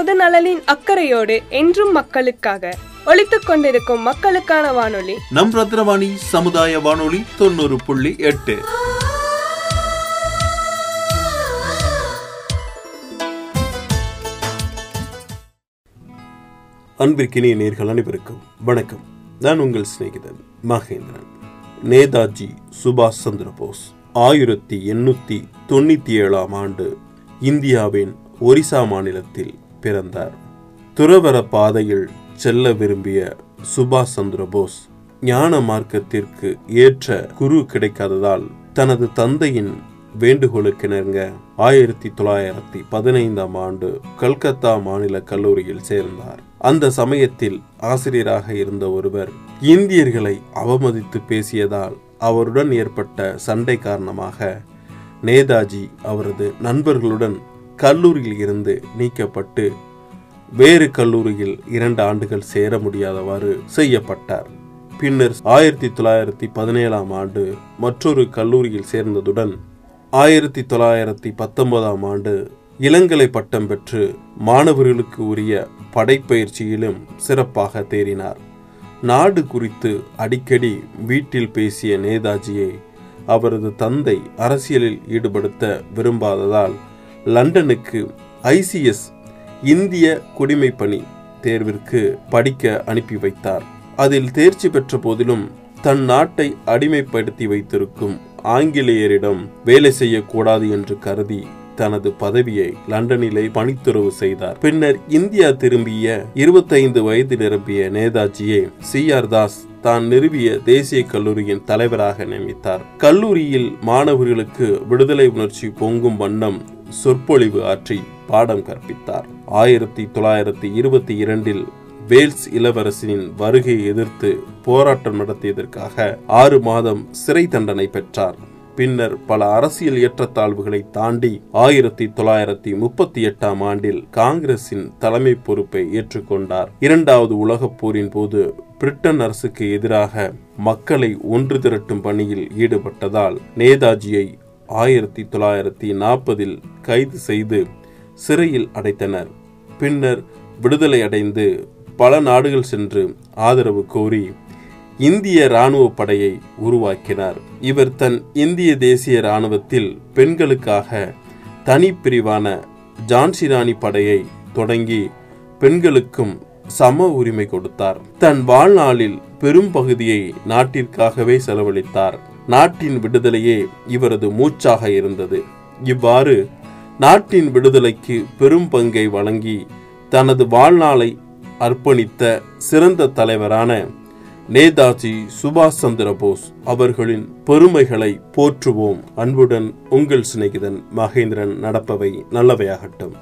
பொது நலனின் அக்கறையோடு என்றும் மக்களுக்காக ஒழித்துக் கொண்டிருக்கும் மக்களுக்கான வானொலி. நம் ரத்னவாணி சமுதாய வானொலி தொண்ணூறு புள்ளி எட்டு. அன்பிற்கினிய நேர்கள் அனைவருக்கும் வணக்கம். நான் உங்கள் சிநேகிதன் மகேந்திரன். நேதாஜி சுபாஷ் சந்திர போஸ் ஆயிரத்தி எண்ணூத்தி தொண்ணூத்தி ஏழாம் ஆண்டு இந்தியாவின் ஒரிசா மாநிலத்தில் பிறந்தார். துறவர பாதையில் செல்ல விரும்பிய சுபாஷ் சந்திர போஸ் ஞான மார்க்கத்திற்கு ஏற்ற குரு கிடைக்காததால் தனது தந்தையின் வேண்டுகோளுக்கிணங்க ஆயிரத்தி தொள்ளாயிரத்தி பதினைந்தாம் ஆண்டு கல்கத்தா மாநில கல்லூரியில் சேர்ந்தார். அந்த சமயத்தில் ஆசிரியராக இருந்த ஒருவர் இந்தியர்களை அவமதித்து பேசியதால் அவருடன் ஏற்பட்ட சண்டை காரணமாக நேதாஜி அவரது நண்பர்களுடன் கல்லூரியில் இருந்து நீக்கப்பட்டு வேறு கல்லூரியில் இரண்டு ஆண்டுகள் சேர முடியாதவாறு செய்யப்பட்டார். பின்னர் ஆயிரத்தி தொள்ளாயிரத்தி பதினேழாம் ஆண்டு மற்றொரு கல்லூரியில் சேர்ந்ததுடன் ஆயிரத்தி தொள்ளாயிரத்தி பத்தொன்பதாம் ஆண்டு இளங்கலை பட்டம் பெற்று மாணவர்களுக்கு உரிய படைப்பயிற்சியிலும் சிறப்பாக தேறினார். நாடு குறித்து அடிக்கடி வீட்டில் பேசிய நேதாஜியை அவரது தந்தை அரசியலில் ஈடுபடுத்த விரும்பாததால் லண்டனுக்கு ஐசிஎஸ் இந்திய குடிமைப்பணி தேர்விற்கு படிக்க அனுப்பி வைத்தார். அதில் தேர்ச்சி பெற்ற போதிலும் தன் நாட்டை அடிமைப்படுத்தி வைத்திருக்கும் ஆங்கிலேயரிடம் வேலை செய்யக்கூடாது என்று கருதி தனது பதவியை லண்டனிலே பணித்துறவு செய்தார். பின்னர் இந்தியா திரும்பிய இருபத்தைந்து வயது நிரம்பிய நேதாஜியை சி ஆர் தாஸ் தான் நிறுவிய தேசிய கல்லூரியின் தலைவராக நியமித்தார். கல்லூரியில் மாணவர்களுக்கு விடுதலை உணர்ச்சி பொங்கும் வண்ணம் சொற்பொழிவு ஆற்றி பாடம் கற்பித்தார். ஆயிரத்தி தொள்ளாயிரத்தி இருபத்தி இரண்டில் வேல்ஸ் இளவரசனின் வருகையை எதிர்த்து போராட்டம் நடத்தியதற்காக ஆறு மாதம் சிறை தண்டனை பெற்றார். பின்னர் பல அரசியல் ஏற்றத்தாழ்வுகளை தாண்டி ஆயிரத்தி தொள்ளாயிரத்தி முப்பத்தி எட்டாம் ஆண்டில் காங்கிரசின் தலைமை பொறுப்பை ஏற்றுக்கொண்டார். இரண்டாவது உலகப் போரின் போது பிரிட்டன் அரசுக்கு எதிராக மக்களை ஒன்று திரட்டும் பணியில் ஈடுபட்டதால் நேதாஜியை ஆயிரத்தி தொள்ளாயிரத்தி நாற்பதில் கைது செய்து சிறையில் அடைத்தனர். பின்னர் விடுதலை அடைந்து பல நாடுகள் சென்று ஆதரவு கோரி இந்திய இராணுவ படையை உருவாக்கினார். இவர் தன் இந்திய தேசிய இராணுவத்தில் பெண்களுக்காக தனிப்பிரிவான ஜான்சி ராணி படையை தொடங்கி பெண்களுக்கும் சம உரிமை கொடுத்தார். தன் வாழ்நாளில் பெரும் பகுதியை நாட்டிற்காகவே செலவழித்தார். நாட்டின் விடுதலையே இவரது மூச்சாக இருந்தது. இவ்வாறு நாட்டின் விடுதலைக்கு பெரும் பங்கை வழங்கி தனது வாழ்நாளை அர்ப்பணித்த சிறந்த தலைவரான நேதாஜி சுபாஷ் சந்திர போஸ் அவர்களின் பெருமைகளை போற்றுவோம். அன்புடன் உங்கள் சிநேகிதன் மகேந்திரன் நடப்பவை நல்லவையாகட்டும்.